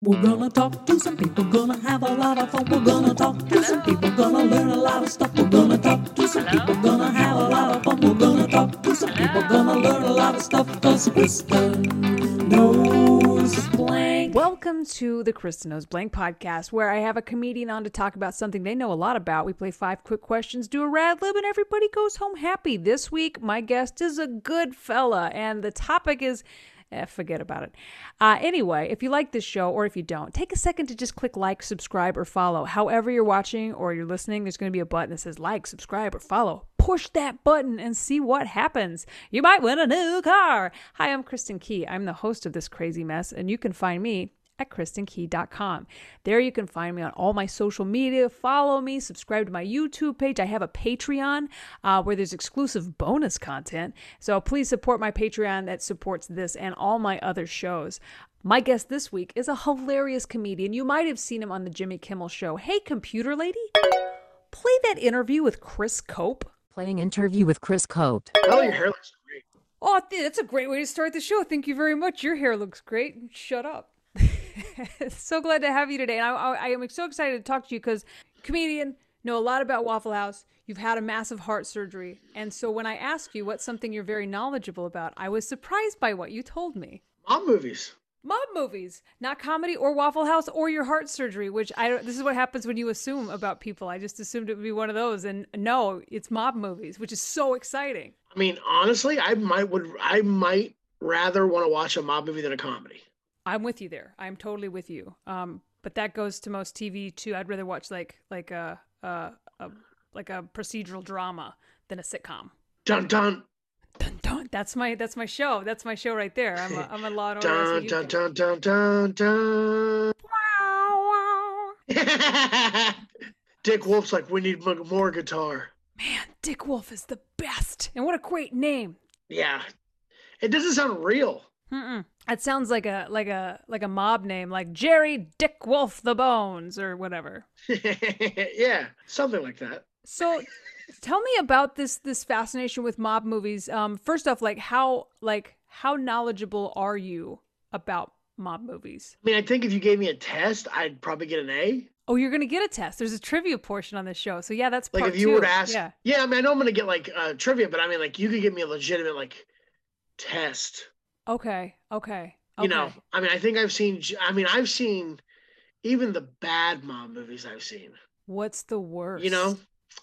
We're gonna talk to some people, gonna have a lot of fun. We're gonna talk to some people, gonna learn a lot of stuff. We're gonna talk to some people, gonna have a lot of fun. We're gonna talk to some people, gonna learn a lot of stuff. Cause Kristen knows blank. Welcome to the Kristen Knows Blank podcast, where I have a comedian on to talk about something they know a lot about. We play five quick questions, do a rad lib, and everybody goes home happy. This week, my guest is a good fella, and the topic is. Eh, forget about it. Uh, anyway, if you like this show or if you don't, take a second to just click like, subscribe, or follow. However, you're watching or you're listening, there's going to be a button that says like, subscribe, or follow. Push that button and see what happens. You might win a new car. Hi, I'm Kristen Key. I'm the host of this crazy mess, and you can find me at kristenkey.com. There you can find me on all my social media. Follow me, subscribe to my YouTube page. I have a Patreon uh, where there's exclusive bonus content. So please support my Patreon that supports this and all my other shows. My guest this week is a hilarious comedian. You might have seen him on the Jimmy Kimmel show. Hey, computer lady, play that interview with Chris Cope. Playing interview with Chris Cope. Oh, your hair looks great. Oh, that's a great way to start the show. Thank you very much. Your hair looks great. Shut up. so glad to have you today. And I, I, I am so excited to talk to you because comedian, know a lot about Waffle House. You've had a massive heart surgery. And so when I asked you what's something you're very knowledgeable about, I was surprised by what you told me. Mob movies. Mob movies, not comedy or Waffle House or your heart surgery, which I don't, this is what happens when you assume about people. I just assumed it would be one of those. And no, it's mob movies, which is so exciting. I mean, honestly, I might would I might rather want to watch a mob movie than a comedy. I'm with you there. I'm totally with you. Um, but that goes to most TV too. I'd rather watch like like a, a, a like a procedural drama than a sitcom. Dun dun Dun, dun. That's my that's my show. That's my show right there. I'm a, I'm a Law and Order. dun dun dun dun dun dun. Dick Wolf's like, we need more guitar. Man, Dick Wolf is the best, and what a great name. Yeah, it doesn't sound real. Mm-mm. That sounds like a like a like a mob name, like Jerry Dick Wolf the Bones or whatever. yeah, something like that. So, tell me about this this fascination with mob movies. Um, first off, like how like how knowledgeable are you about mob movies? I mean, I think if you gave me a test, I'd probably get an A. Oh, you're gonna get a test. There's a trivia portion on this show, so yeah, that's Like part if you two. were to ask, Yeah. yeah. I mean, I know I'm gonna get like uh, trivia, but I mean, like you could give me a legitimate like test. Okay. Okay. You know. I mean, I think I've seen. I mean, I've seen even the bad mob movies. I've seen. What's the worst? You know,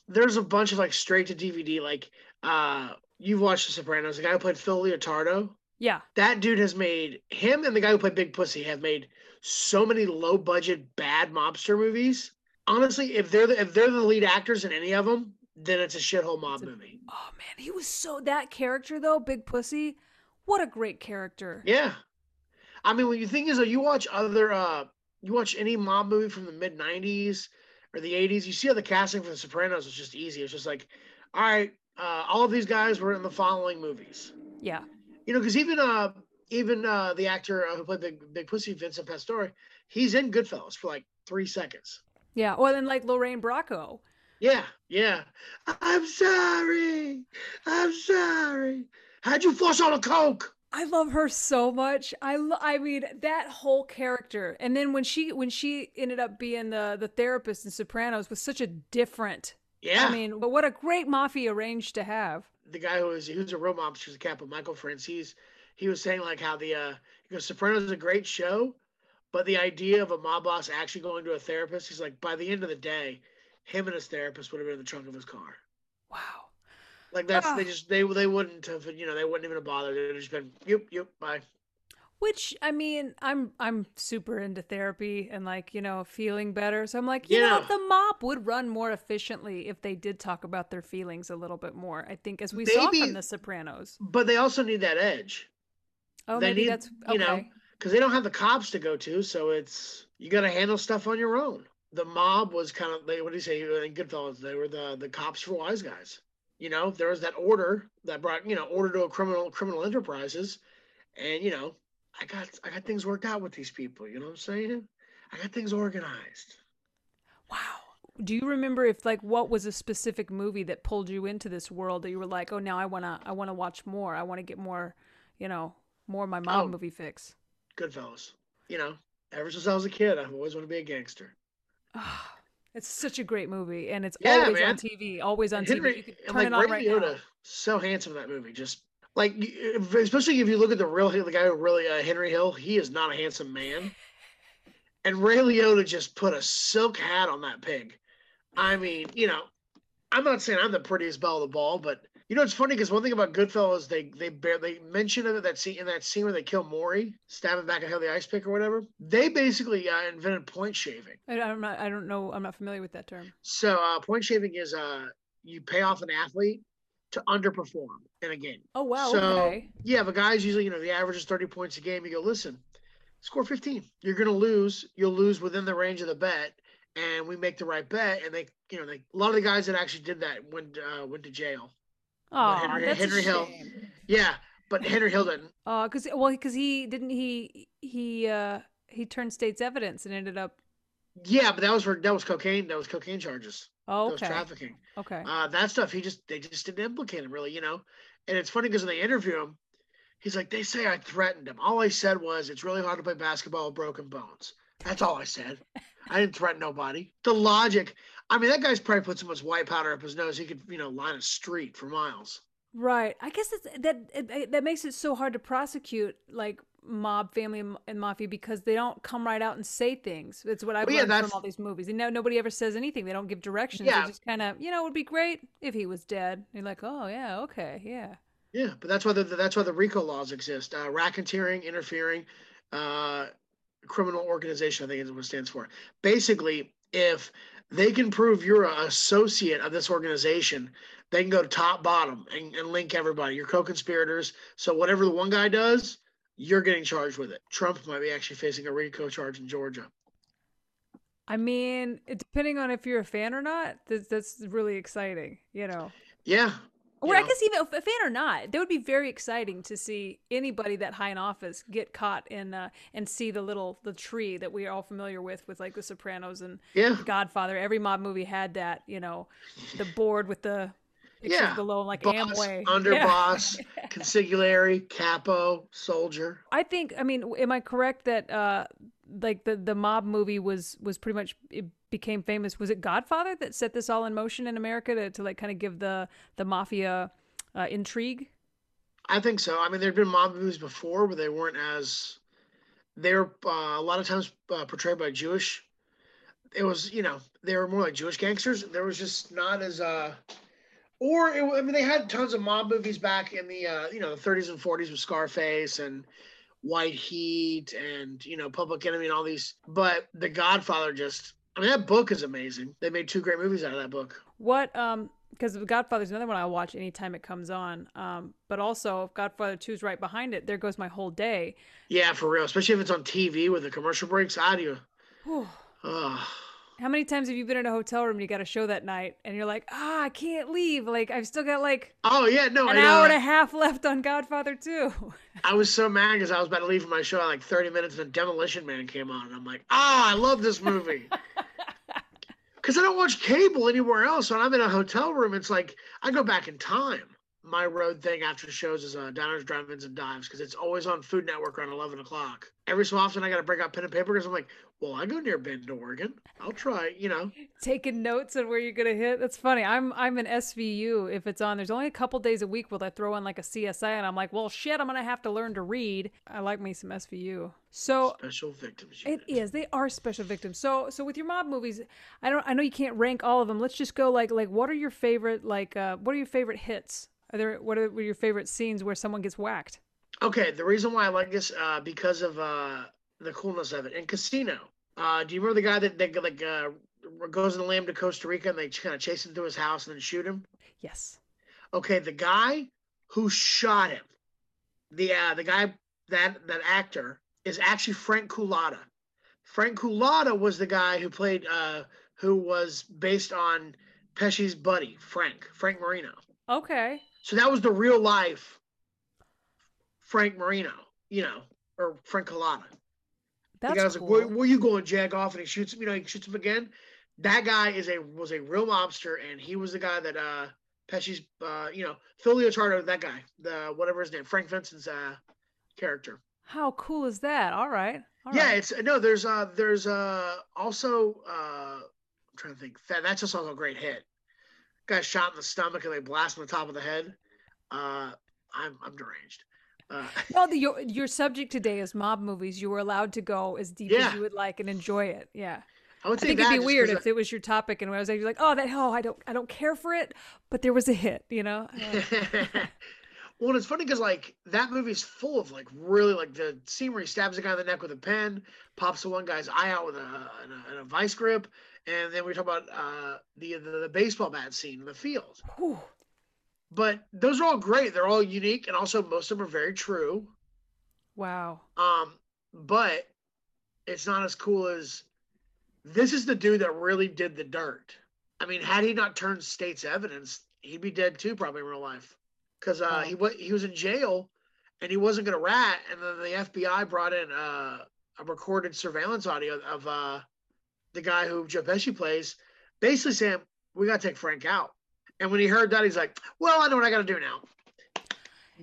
there's a bunch of like straight to DVD. Like, uh, you've watched The Sopranos. The guy who played Phil Leotardo. Yeah. That dude has made him and the guy who played Big Pussy have made so many low budget bad mobster movies. Honestly, if they're the, if they're the lead actors in any of them, then it's a shithole mob movie. Oh man, he was so that character though, Big Pussy. What a great character. Yeah. I mean, when you think is you watch other, uh, you watch any mob movie from the mid '90s or the '80s, you see how the casting for The Sopranos was just easy. It's just like, all right, uh, all of these guys were in the following movies. Yeah. You know, because even uh, even uh, the actor uh, who played Big Big Pussy, Vincent Pastore, he's in Goodfellas for like three seconds. Yeah. Or then like Lorraine Bracco. Yeah, yeah. I'm sorry. I'm sorry. How'd you force all the coke? I love her so much. I lo- I mean that whole character. And then when she when she ended up being the the therapist in Sopranos was such a different. Yeah. I mean, but what a great mafia range to have. the guy who was who's a real mobster, the capo, Michael Franzese, He's, he was saying like how the uh he goes, Sopranos is a great show, but the idea of a mob boss actually going to a therapist, he's like, by the end of the day, him and his therapist would have been in the trunk of his car. Wow. Like that's they Ah. just they they wouldn't have you know they wouldn't even have bothered. They'd just been yep yep bye. Which I mean, I'm I'm super into therapy and like you know feeling better. So I'm like, you know, Yeah. the mob would run more efficiently if they did talk about their feelings a little bit more. I think as we saw Maybe- from The Sopranos. But they also need that edge Oh, they maybe need- that's you know, because they don't have the cops to go to, so it's you got to handle stuff on your own. The mob was kind of they what do you say in Goodfellas? They were the the cops for wise guys. You know, there was that order that brought you know order to a criminal criminal enterprises, and you know I got I got things worked out with these people. You know what I'm saying? I got things organized. Wow. Do you remember if like what was a specific movie that pulled you into this world that you were like, oh, now I wanna I wanna watch more. I want to get more, you know, more of my mob Oh. movie fix. Goodfellas. You know, Ever since I was a kid, I've always wanted to be a gangster. Ah, It's such a great movie, and it's Yeah, always on. TV. Always on And TV. You turn like it on Ray right Liotta, now. so handsome in that movie. Just like, especially if you look at the real, the guy who really uh, Henry Hill, he is not a handsome man. And Ray Liotta just put a silk hat on that pig. I mean, you know, I'm not saying I'm the prettiest belle of the ball, but you know it's funny because one thing about Goodfellas, they they bear, they mention it that scene in that scene where they kill Maury, stabbing back at hell the ice pick or whatever. They basically uh, invented point shaving. I, I'm not. I don't know. I'm not familiar with that term. So uh, point shaving is uh you pay off an athlete to underperform in a game. Oh wow. So okay. yeah, but guys usually you know the average is 30 points a game. You go listen, score 15. You're gonna lose. You'll lose within the range of the bet, and we make the right bet. And they you know they a lot of the guys that actually did that went uh, went to jail. Oh, Henry- that's Henry Hill. shame. Yeah, but Henry Hill didn't. Oh, because well, because he didn't he he uh he turned state's evidence and ended up. Yeah, but that was for that was cocaine. That was cocaine charges. Oh, That was trafficking. Okay. Uh, that stuff he just they just didn't implicate him really, you know. And it's funny because when they interview him, he's like, they say I threatened him. All I said was it's really hard to play basketball with broken bones. That's all I said. I didn't threaten nobody. The logic. I mean, that guy's probably put so much white powder up his nose he could, you know, line a street for miles. Right. I guess it's, that it, that makes it so hard to prosecute like mob, family, and, and mafia because they don't come right out and say things. It's what I've Well, yeah, learned from all these movies. And no, nobody ever says anything. They don't give directions. Yeah. They just kind of, you know, it would be great if he was dead. You're like, oh yeah, okay, yeah. Yeah, but that's why the that's why the RICO laws exist. Uh, racketeering, interfering, uh, criminal organization. I think is what it stands for. Basically, if they can prove you're an associate of this organization, they can go to top bottom and, and link everybody. You're co-conspirators. So whatever the one guy does, you're getting charged with it. Trump might be actually facing a RICO charge in Georgia. I mean, depending on if you're a fan or not, that's, that's really exciting. You know. Yeah. Or I guess even if a fan or not, that would be very exciting to see anybody that high in office get caught in uh, and see the little the tree that we are all familiar with, with like The Sopranos and Yeah. Godfather. Every mob movie had that, you know, the board with the Yeah. below, like Boss, Amway, Yeah. underboss, consigliere, capo, soldier. I think. I mean, am I correct that uh, like the the mob movie was was pretty much it became famous? Was it Godfather that set this all in motion in America to to like kind of give the the mafia uh, intrigue? I think so. I mean, there'd been mob movies before, but they weren't as. They were uh, a lot of times uh, portrayed by Jewish. It was, you know, they were more like Jewish gangsters. There was just not as. uh Or it, I mean, they had tons of mob movies back in the, uh, you know, the 30s and 40s with Scarface and White Heat and you know Public Enemy and all these. But The Godfather just. I mean, that book is amazing. They made two great movies out of that book. What um because The Godfather's another one I watch anytime it comes on. Um, but also if Godfather Two is right behind it, there goes my whole day. Yeah, for real. Especially if it's on TV with the commercial breaks. How do you? How many times have you been in a hotel room and you got a show that night and you're like, ah, I can't leave. Like I've still got like Oh yeah, no, an hour and a half left on Godfather Two. I was so mad because I was about to leave for my show at like 30 minutes and Demolition Man came on. And I'm like, ah, I love this movie. Because I don't watch cable anywhere else. When I'm in a hotel room, it's like I go back in time. My road thing after shows is uh, Diners, Drive-Ins, and Dives because it's always on Food Network around 11 o'clock. Every so often, I got to break out pen and paper because I'm like, well, I go near Bend, Oregon. I'll try, you know. Taking notes on where you're gonna hit. That's funny. I'm I'm an SVU if it's on. There's only a couple days a week where I throw on like a CSI and I'm like, well shit, I'm gonna have to learn to read. I like me some SVU. So Special victims. It Unit. is. They are special victims. So so with your mob movies, I don't I know you can't rank all of them. Let's just go like like what are your favorite like uh what are your favorite hits? Are there what are, what are your favorite scenes where someone gets whacked? Okay, the reason why I like this uh, because of uh, the coolness of it. In Casino, uh, do you remember the guy that, that like uh, goes in the lamb to Costa Rica and they kind of chase him through his house and then shoot him? Yes. Okay, the guy who shot him, the uh, the guy that that actor is actually Frank Cullotta. Frank Cullotta was the guy who played uh, who was based on Pesci's buddy Frank Frank Marino. Okay. So that was the real life Frank Marino, you know, or Frank Cullotta. That's the guy's cool. like, where, where you going, jag off? And he shoots him, you know, he shoots him again. That guy is a was a real mobster, and he was the guy that uh Pesci's uh, you know, Phil Leotardo, that guy, the whatever his name, Frank Vincent's uh character. How cool is that? All right. All yeah, right. it's no. There's uh there's uh also uh I'm trying to think that that's just also a great hit. Guy shot in the stomach and they blast him on the top of the head. Uh, I'm I'm deranged. Uh, No, the, your your subject today is mob movies. You were allowed to go as deep as you would like and enjoy it. Yeah. I would I think it'd be weird if it was your topic and I was like, like, oh, that oh, I don't, I don't care for it, but there was a hit, you know. Yeah. Well, and it's funny because like that movie's full of like really like the scene where he stabs a guy in the neck with a pen, pops the one guy's eye out with a, a, a vice grip, and then we talk about uh, the, the the baseball bat scene in the field. Whew. But those are all great. They're all unique, and also most of them are very true. Wow. Um, but it's not as cool as this is the dude that really did the dirt. I mean, had he not turned state's evidence, he'd be dead too, probably in real life. Because uh, he was he was in jail, and he wasn't gonna rat, and then the FBI brought in uh, a recorded surveillance audio of uh, the guy who Joe Pesci plays, basically saying, "We gotta take Frank out." And when he heard that, he's like, "Well, I know what I gotta do now."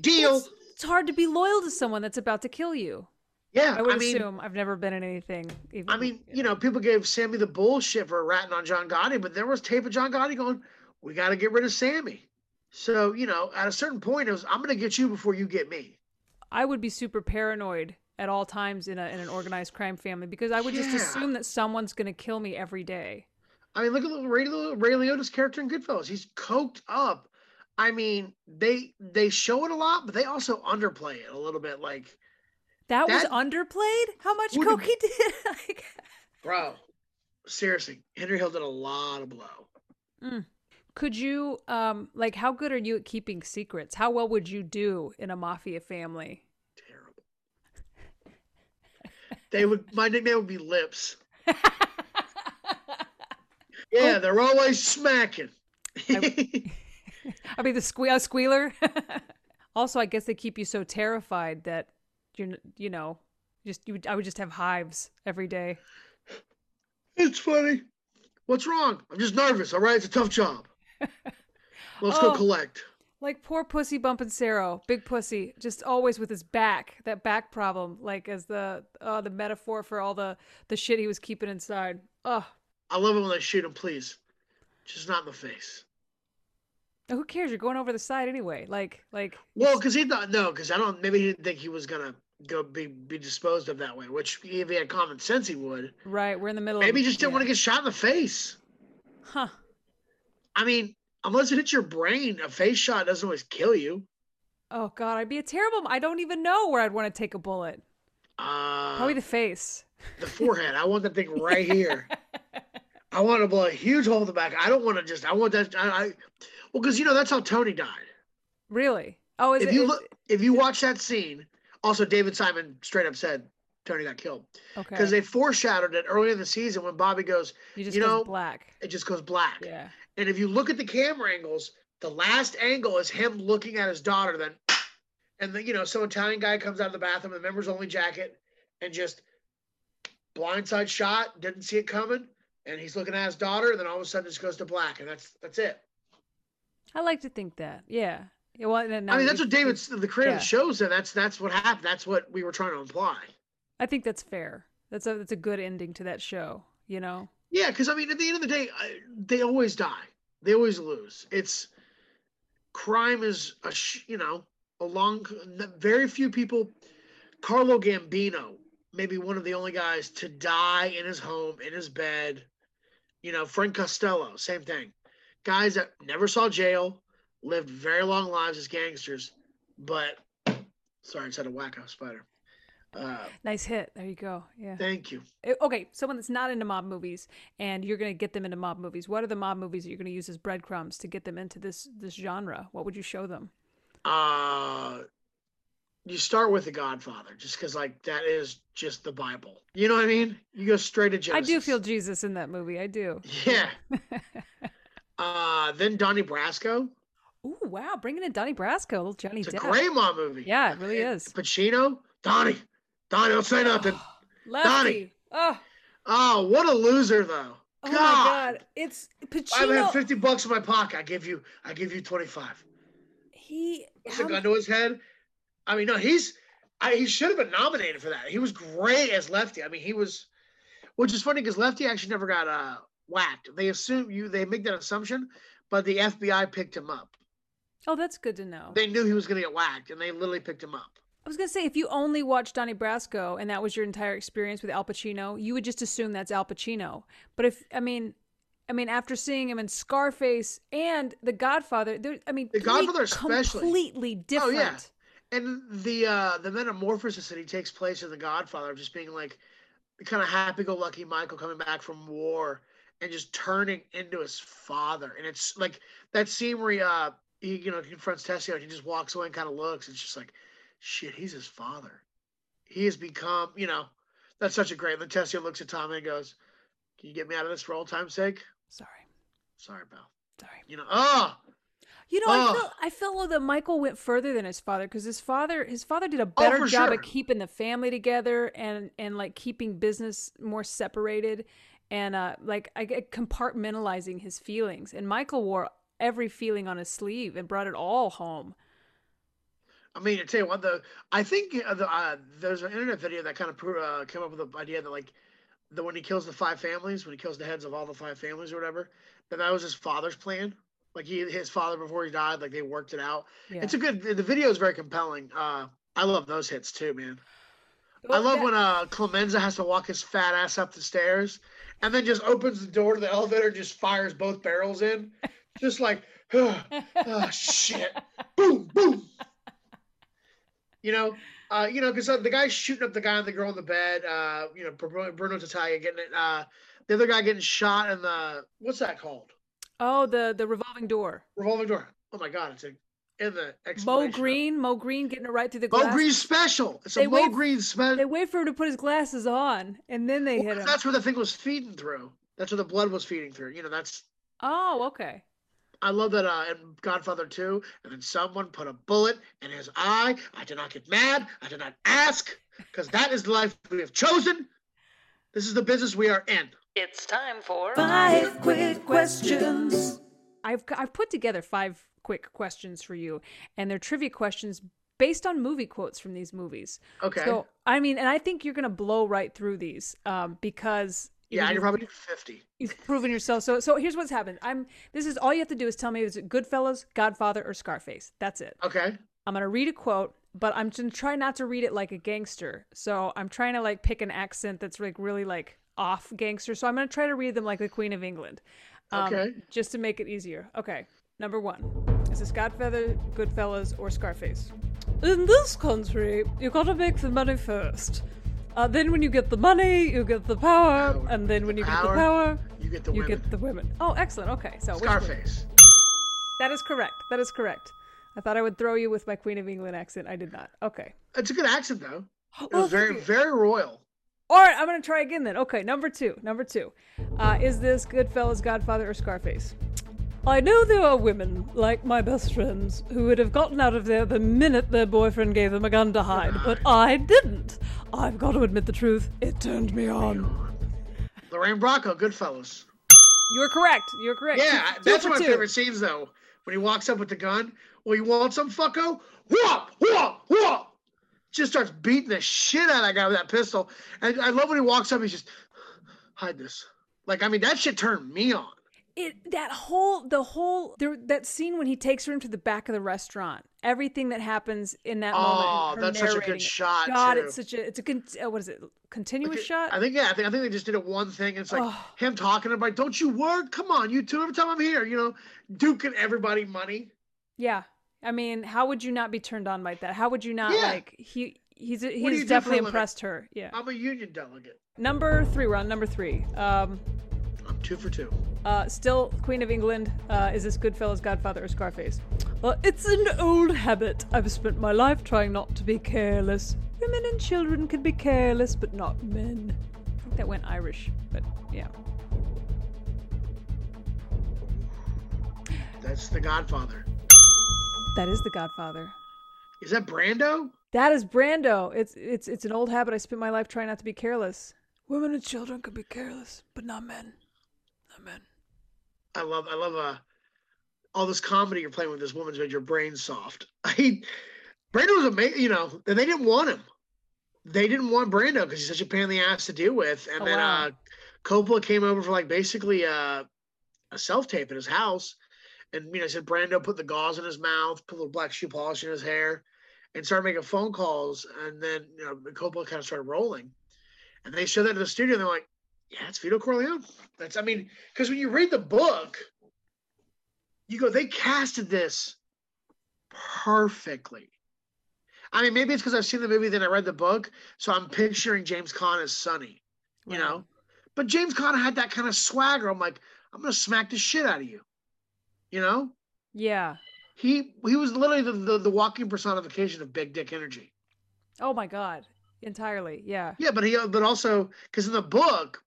Deal. It's, it's hard to be loyal to someone that's about to kill you. yeah, I would I mean, assume. I've never been in anything. Even, I mean, you know, people gave Sammy the bullshit for ratting on John Gotti, but there was tape of John Gotti going, "We got to get rid of Sammy." So you know, at a certain point, it was, "I'm going to get you before you get me." I would be super paranoid at all times in a in an organized crime family because I would just assume that someone's going to kill me every day. I mean, look at Ray, Ray Liotta's character in Goodfellas. He's coked up. I mean, they they show it a lot, but they also underplay it a little bit. Like, That, was underplayed. How much coke he did? like, bro, seriously, Henry Hill did a lot of blow. Mm. Could you um like how good are you at keeping secrets? How well would you do in a mafia family? Terrible. They would. My nickname would be Lips. Yeah, they're always smacking. I mean, the squealer. also, I guess they keep you so terrified that you're, you know, just you. would- I would just have hives every day. It's funny. What's wrong? I'm just nervous. All right, it's a tough job. Let's go Oh. collect. Like poor pussy Bonpensiero, big pussy, just always with his back, that back problem, like as the uh, the metaphor for all the the shit he was keeping inside. Oh, I love it when they shoot him. Please, just not in the face. who cares? You're going over the side anyway. Like, like, Well, because he thought no, because I don't. Maybe he didn't think he was gonna go be be disposed of that way. Which if he had common sense, he would. right, we're in the middle. Maybe he just didn't want to get shot in the face. Huh? I mean, unless it hits your brain, a face shot doesn't always kill you. Oh God, I'd be a terrible. I don't even know where I'd want to take a bullet. Uh, Probably the face. the forehead. I want that thing right here. I want to blow a huge hole in the back. I don't want to just. I want that. I, I well, because you know that's how Tony died. Really? Oh, is if it? you is- look, if you watch that scene, also David Simon straight up said Tony got killed okay. because they foreshadowed it early in the season when Bobby goes, you just you goes know, black. it just goes black. Yeah. And if you look at the camera angles, the last angle is him looking at his daughter. Then, and then you know, some Italian guy comes out of the bathroom the members only jacket and just blindside shot, didn't see it coming, and he's looking at his daughter. And then all of a sudden, it just goes to black, and that's that's it. I like to think that. Yeah. Yeah, well, I mean, that's what David, the creator of yeah. the show said. That's that's what happened. That's what we were trying to imply. I think that's fair. That's a that's a good ending to that show. You know. Yeah, because I mean, at the end of the day, I, they always die. They always lose. It's crime is a you know a long. Very few people. Carlo Gambino, maybe one of the only guys to die in his home in his bed. You know, Frank Costello, same thing. Guys that never saw jail, lived very long lives as gangsters, but sorry, I said a wacko spider. Uh, Nice hit. There you go. Yeah. thank you. Eh, Okay, someone that's not into mob movies, and you're gonna get them into mob movies. What are the mob movies that you're gonna use as breadcrumbs to get them into this this genre? What would you show them? uh you start with the godfather just because like that is just the bible you know what i mean you go straight to genesis I do feel Jesus in that movie. I do. yeah uh then donnie brasco Ooh, wow! Bringing in Donnie Brasco, little Johnny it's a Depp. great mom movie Yeah, it really is. pacino donnie donnie don't say nothing Lefty. Oh, oh what a loser though oh my God! It's i have Pacino. 50 bucks in my pocket i give you i give you 25 he. puts a gun to his head i mean no he's I, he should have been nominated for that. He was great as Lefty. I mean, he was, which is funny because Lefty actually never got uh, whacked. They assume you, they make that assumption, but the FBI picked him up. Oh, that's good to know. They knew he was going to get whacked, and they literally picked him up. I was gonna say if you only watched Donnie Brasco and that was your entire experience with Al Pacino, you would just assume that's Al Pacino. But if I mean, I mean, after seeing him in Scarface and The Godfather, there, I mean, The Godfather especially. completely different. Oh, yeah. And the uh the metamorphosis that he takes place in The Godfather of just being like kind of happy-go-lucky Michael coming back from war and just turning into his father. And it's like that scene where he uh he you know confronts Tessio and he just walks away and kind of looks. It's just like, shit, he's his father. He has become, you know, that's such a great. Tessio looks at Tommy and goes, "Can you get me out of this for old time's sake?" Sorry, Sorry, pal. sorry. You know, oh, You know, I Ugh. feel I felt that Michael went further than his father because his father his father did a better Oh, job sure. at keeping the family together and and like keeping business more separated and uh like I get compartmentalizing his feelings. And Michael wore every feeling on his sleeve and brought it all home. I mean, I tell you what, the I think uh, the, uh, there's an internet video that kind of uh, came up with the idea that like the when he kills the five families, when he kills the heads of all the five families or whatever, that that was his father's plan. Like he, his father before he died, like they worked it out. Yeah. It's a good. The video is very compelling. Uh, I love those hits too, man. I love that- when uh Clemenza has to walk his fat ass up the stairs and then just opens the door to the elevator and just fires both barrels in. Just like, oh, shit. boom, boom. You know, uh, you know, because the guy's shooting up the guy and the girl in the bed, uh, you know, Bruno, Tattaglia getting it, uh, the other guy getting shot in the, what's that called? Oh, the the revolving door. Revolving door. Oh my God, it's a, in the Mo. Green, Moe Greene getting it right through the Mo glass. Green special. It's a They Mo wait- Green special. They wait for him to put his glasses on, and then they Well, hit him. that's where the thing was feeding through. That's where the blood was feeding through. You know, that's Oh, okay. I love that uh in Godfather 2, and then someone put a bullet in his eye. I did not get mad. I did not ask, because that is the life we have chosen. This is the business we are in. It's time for Five quick questions. I've I've put together five quick questions for you, and they're trivia questions based on movie quotes from these movies. Okay. So I mean, and I think you're gonna blow right through these um, because you yeah, know, you're you've- probably 50. you've proven yourself. So so here's what's happened. I'm this is all you have to do is tell me is it Goodfellas, Godfather, or Scarface. That's it. Okay. I'm gonna read a quote, but I'm gonna try not to read it like a gangster. So I'm trying to like pick an accent that's like really like off gangster. So I'm gonna try to read them like the Queen of England. Um, Okay. Just to make it easier. Okay. Number one. Is this Godfather, Goodfellas, or Scarface? In this country, you gotta make the money first. Uh, then when you get the money, you get the power, Power. and then when you get the Power, You get the you women. get the women. Oh, excellent. Okay, so? Scarface. That is correct. That is correct. I thought I would throw you with my Queen of England accent. I did not. Okay. It's a good accent though. It Oh, was very, very royal. All right, I'm gonna try again then. Okay, number two. Number two. Uh, is this Goodfellas, Godfather, or Scarface? I know there are women, like my best friends, who would have gotten out of there the minute their boyfriend gave them a gun to hide, but I didn't. I've got to admit the truth. It turned me on. Lorraine Bracco, Goodfellas. You're correct. You're correct. Yeah, Two- that's one of my two. favorite scenes though. When he walks up with the gun. Well, you want some fucko? Whoa, whoa, whoa! Just starts beating the shit out of that guy with that pistol. And I love when he walks up. He's just hide this. Like I mean, that shit turned me on. It that whole the whole there that scene when he takes her into the back of the restaurant everything that happens in that Oh, moment oh that's such a good it. shot, god too. it's such a it's a con- uh, what is it continuous Okay, shot I think yeah, I think I think they just did it one thing. It's like Oh. him talking about, don't you work? Come on, you two. Every time I'm here, you know, duking everybody money. yeah i mean how would you not be turned on by that how would you not Yeah. like he he's he's do for a definitely impressed her yeah I'm a union delegate. number three we're on number three um I'm two for two. Uh, still Queen of England. Uh, is this Goodfellas, Godfather, or Scarface? Well, it's an old habit. I've spent my life trying not to be careless. Women and children can be careless, but not men. I think that went Irish, but yeah. That's the Godfather. That is the Godfather. Is that Brando? That is Brando. It's it's it's an old habit. I spent my life trying not to be careless. Women and children can be careless, but not men. Not men. I love I love uh all this comedy you're playing with this woman's made your brain soft. I Brando was amazing. You know, and they didn't want him. They didn't want Brando because he's such a pain in the ass to deal with. And Oh, then wow. uh, Coppola came over for like basically uh, a self tape in his house, and you know, said Brando put the gauze in his mouth, put a little black shoe polish in his hair, and started making phone calls. And then you know, Coppola kind of started rolling, and they showed that to the studio. and They're like, "Yeah, it's Vito Corleone." That's I mean, because when you read the book, you go, they casted this perfectly. I mean, maybe it's because I've seen the movie, then I read the book, so I'm picturing James Caan as Sonny, you Right. know. But James Caan had that kind of swagger. I'm like, I'm gonna smack the shit out of you, you know. Yeah. He he was literally the the, the walking personification of big dick energy. Oh my God. Entirely. Yeah. Yeah, but he but also because in the book,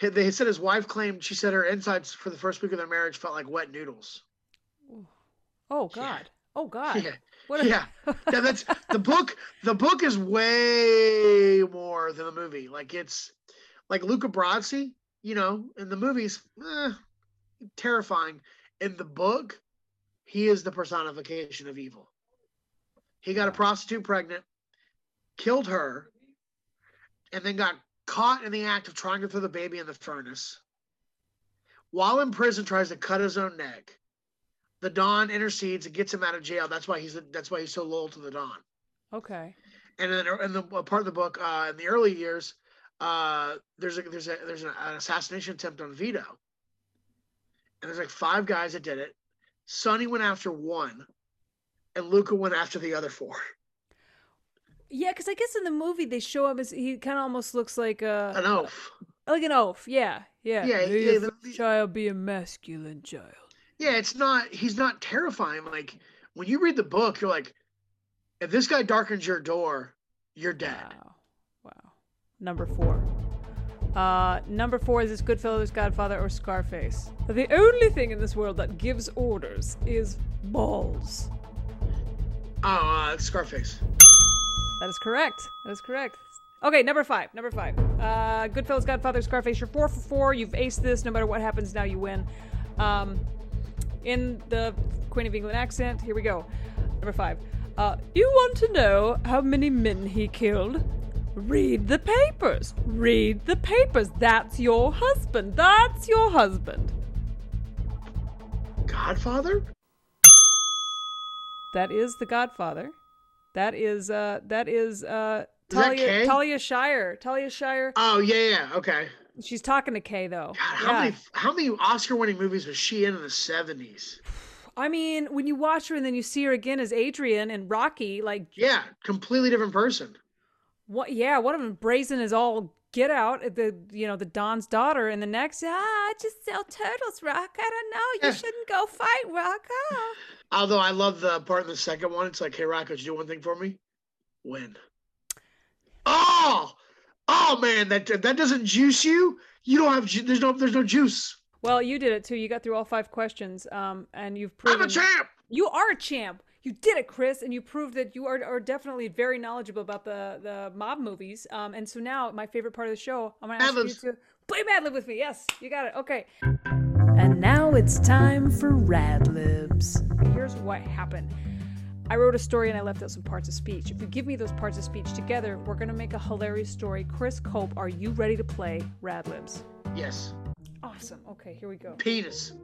they said his wife claimed she said her insides for the first week of their marriage felt like wet noodles. Oh Yeah. God. Oh God. Yeah. What a- yeah, yeah, that's the book. The book is way more than the movie. Like it's like Luca Brasi, you know, in the movies, eh, terrifying. In the book, he is the personification of evil. He got a prostitute pregnant, killed her, and then got caught in the act of trying to throw the baby in the furnace. While in prison, tries to cut his own neck the Don intercedes and gets him out of jail. That's why he's that's why he's so loyal to the Don. Okay. And then in the a part of the book, uh, in the early years, uh, there's a there's a there's an, an assassination attempt on Vito, and there's like five guys that did it. Sonny went after one, and Luca went after the other four. Yeah, because I guess in the movie they show him as he kind of almost looks like a An oath. like an oaf. Yeah. Yeah. Yeah, May yeah, the- child be a masculine child. Yeah, it's not. He's not terrifying. Like when you read the book, you're like, if this guy darkens your door, you're dead. Wow. Wow. Number four. Uh, number four is this Goodfellas, Godfather, or Scarface. The only thing in this world that gives orders is balls. Oh, uh, Scarface. That is correct. That is correct. Okay, number five. Number five. Uh, Goodfellas, Godfather, Scarface. You're four for four. You've aced this. No matter what happens, now you win. Um, in the Queen of England accent. Here we go. Number five. Uh, you want to know how many men he killed? Read the papers. Read the papers. That's your husband. That's your husband. Godfather? That is the Godfather. That is uh that is uh Is Talia Kay? Talia Shire. Talia Shire. Oh yeah, yeah. Okay. She's talking to Kay though. God, how Yeah. many how many Oscar-winning movies was she in in the seventies? I mean, when you watch her and then you see her again as Adrian and Rocky, like Yeah, completely different person. what? Yeah, one of them brazen as all get out. at The you know the Don's daughter, and the next, ah, I just sell turtles, Rock. I don't know. You shouldn't go fight, Rock. Ah. Although I love the part in the second one. It's like, hey, Rocco, could you do one thing for me? Win. Oh, oh man, that that doesn't juice you. You don't have. There's no. There's no juice. Well, you did it too. You got through all five questions, um, and you've I'm proven a champ. You are a champ. You did it, Chris, and you proved that you are, are definitely very knowledgeable about the, the mob movies. Um, and so now, my favorite part of the show, I'm to ask Mad-libs. you to play Mad Lib with me. Yes, you got it. Okay. And now it's time for Rad Libs. Here's what happened. I wrote a story and I left out some parts of speech. If you give me those parts of speech together, we're going to make a hilarious story. Chris Cope, are you ready to play Rad Libs? Yes. Awesome. Okay, here we go. Penis.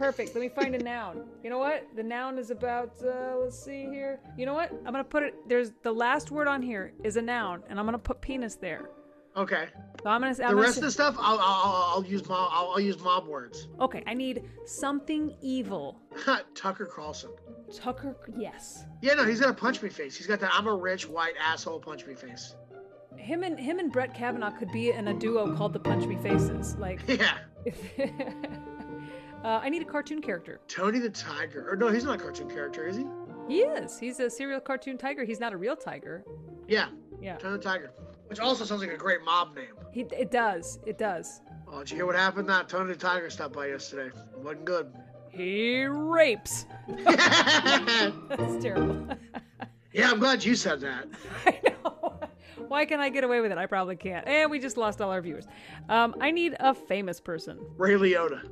Perfect. Let me find a noun. You know what? The noun is about. Uh, let's see here. You know what? I'm gonna put it. There's the last word on here is a noun, and I'm gonna put penis there. Okay. So I'm gonna. I'm The gonna rest say- of the stuff, I'll I'll, I'll use mob. I'll, I'll use mob words. Okay, I need something evil. Tucker Carlson. Tucker. Yes. Yeah, no, he's got a punch me face. He's got that I'm a rich white asshole punch me face. Him and him and Brett Kavanaugh could be in a duo called the Punch Me Faces. Like, Yeah. uh, I need a cartoon character. Tony the Tiger. Or no, he's not a cartoon character, is he? He is. He's a serial cartoon tiger. He's not a real tiger. Yeah, Yeah. Tony the Tiger. Which also sounds like a great mob name. He. It does. It does. Oh, did you hear what happened? That Tony the Tiger stopped by yesterday. wasn't good. He rapes. That's terrible. Yeah, I'm glad you said that. I know. Why can I get away with it? I probably can't. And we just lost all our viewers. Um, I need a famous person. Ray Liotta.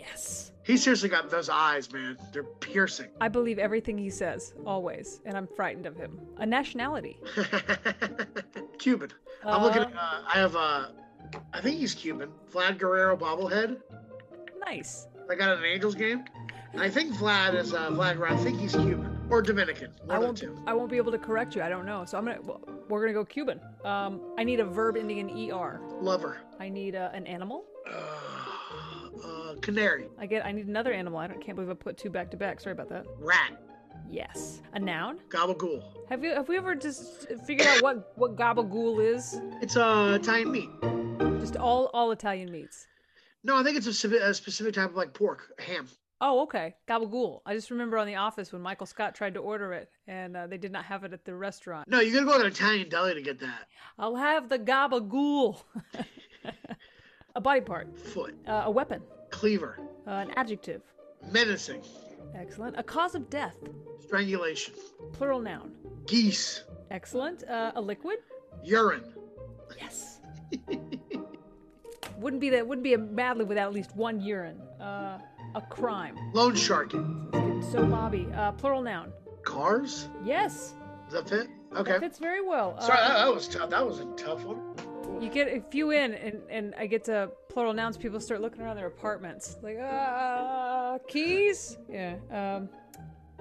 Yes. He seriously got those eyes, man. They're piercing. I believe everything he says, always, and I'm frightened of him. A nationality. Cuban. I'm looking. At, Uh, uh, I have uh, I think he's Cuban. Vlad Guerrero bobblehead. Nice. I got an Angels game. And I think Vlad is uh, Vlad. Guerrero. I think he's Cuban or Dominican. I won't. I won't be able to correct you. I don't know. So I'm gonna. well, We're gonna go Cuban. Um, I need a verb ending in er. Lover. I need uh, an animal. Uh, uh, canary. I get. I need another animal. I don't, can't believe I put two back to back. Sorry about that. Rat. Yes. A noun. Gabagool. Have you have we ever just figured out what what gabagool is? It's uh, Italian meat. Just all all Italian meats. No, I think it's a, civi- a specific type of like pork, ham. Oh, okay. Gabagool. I just remember on The Office when Michael Scott tried to order it and uh, they did not have it at the restaurant. No, you gotta go to an Italian deli to get that. I'll have the gabagool. a body part. Foot. Uh, a weapon. Cleaver. Uh, an adjective. Menacing. Excellent. A cause of death. Strangulation. Plural noun. Geese. Excellent. Uh, a liquid. Urine. Yes. wouldn't be that. Wouldn't be a Mad Lib without at least one urine. Uh, a crime. Loan shark. It's getting so Bobby. Uh, plural noun. Cars. Yes. Does that fit? Okay. That fits very well. Sorry, Uh, that, that was tough. That was a tough one. You get a few in, and, and I get to plural nouns. People start looking around their apartments, like, uh, keys? Yeah. Um,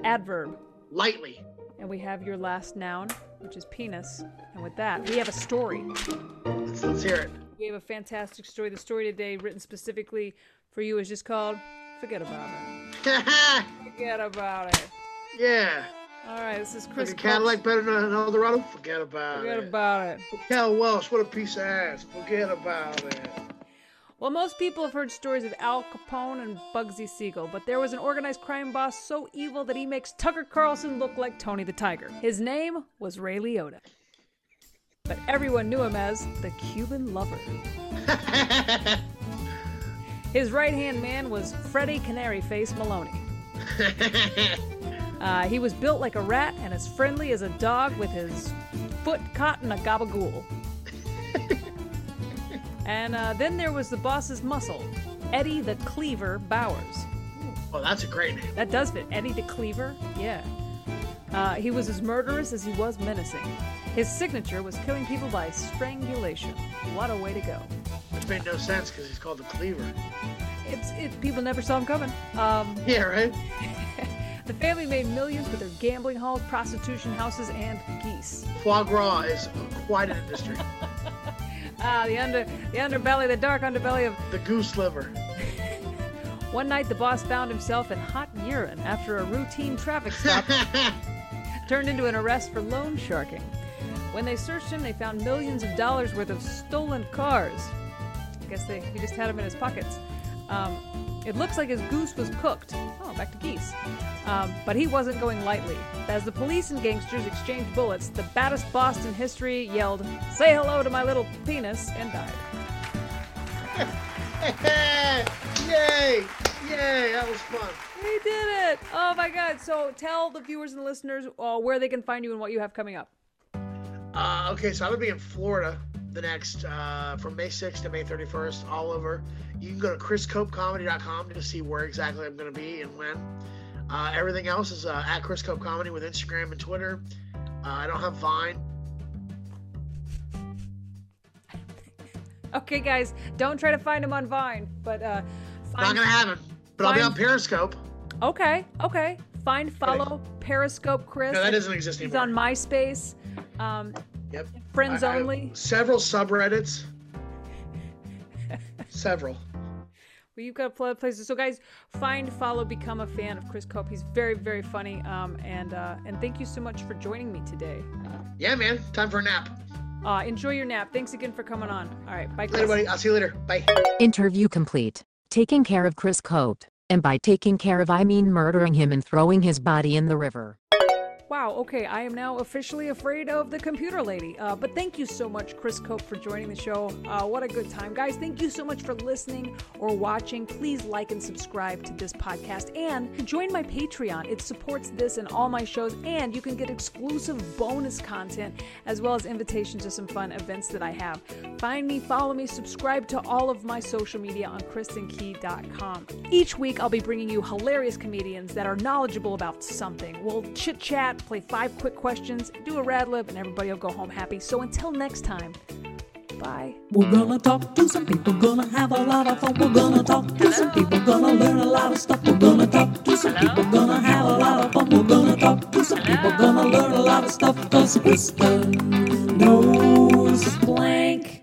adverb. Lightly. And we have your last noun, which is penis. And with that, we have a story. Let's, let's hear it. We have a fantastic story. The story today, written specifically for you, is just called Forget About It. Forget About It. yeah. All right, this is Like Chris. a Cadillac better than an Eldorado? Forget about Forget it. Forget about it. Cal Welsh, what a piece of ass. Forget about it. Well, most people have heard stories of Al Capone and Bugsy Siegel, but there was an organized crime boss so evil that he makes Tucker Carlson look like Tony the Tiger. His name was Ray Liotta. But everyone knew him as the Cuban Lover. His right hand man was Freddie Canary Face Maloney. Uh, he was built like a rat and as friendly as a dog with his foot caught in a gabagool. and uh, then there was the boss's muscle, Eddie the Cleaver Bowers. oh, that's a great name. That does fit. Eddie the Cleaver? Yeah. Uh, he was as murderous as he was menacing. His signature was killing people by strangulation. What a way to go. Which made no sense because he's called the Cleaver. It's it, people never saw him coming. Um, Yeah, right? the family made millions with their gambling halls, prostitution houses, and geese. Foie gras is quite an industry. Ah, the under the underbelly, the dark underbelly of. the goose liver. One night, the boss found himself in hot urine after a routine traffic stop turned into an arrest for loan sharking. When they searched him, they found millions of dollars worth of stolen cars. I guess they he just had them in his pockets. Um, it looks like his goose was cooked. Oh, back to geese. Um, but he wasn't going lightly. As the police and gangsters exchanged bullets, the baddest boss in history yelled, "Say hello to my little penis," and died. Yay! Yay! That was fun. We did it! Oh my god! So tell the viewers and listeners uh, where they can find you and what you have coming up. Uh, okay, so I'm gonna be in Florida the next uh, from May 6th to May 31st, all over. You can go to chriscopecomedy.com to see where exactly I'm gonna be and when. Uh, everything else is uh, at Chris Cope Comedy with Instagram and Twitter. Uh, I don't have Vine. Okay, guys, don't try to find him on Vine, but uh, Not gonna him, but I'll be on Periscope. Okay, okay. Find, follow Periscope Chris. No, that doesn't exist He's on MySpace. Um, Yep. friends I- I- only. several subreddits. several. Well, you've got a lot of places. So, guys, find, follow, become a fan of Chris Cope. He's very, very funny. Um, and uh, and thank you so much for joining me today. Yeah, man. Time for a nap. Uh, enjoy your nap. Thanks again for coming on. All right, bye, Chris. Later, buddy. I'll see you later. Bye. Interview complete. Taking care of Chris Cope, And by taking care of I mean murdering him and throwing his body in the river. Wow, okay, I am now officially afraid of the computer lady. Uh, but thank you so much, Chris Cope, for joining the show. Uh, what a good time. Guys, thank you so much for listening or watching. Please like and subscribe to this podcast and join my Patreon. It supports this and all my shows, and you can get exclusive bonus content as well as invitations to some fun events that I have. Find me, follow me, subscribe to all of my social media on kristenkey.com. Each week, I'll be bringing you hilarious comedians that are knowledgeable about something. We'll chit chat play five quick questions, do a rad lib, and everybody will go home happy. So until next time, bye. We're gonna talk to some people, gonna have a lot of fun. We're gonna talk to Hello? some people, gonna learn a lot of stuff. We're gonna talk to some Hello? people, gonna have a lot of fun. We're gonna talk to some Hello? people, gonna learn a lot of stuff. Cause Kristen knows blank.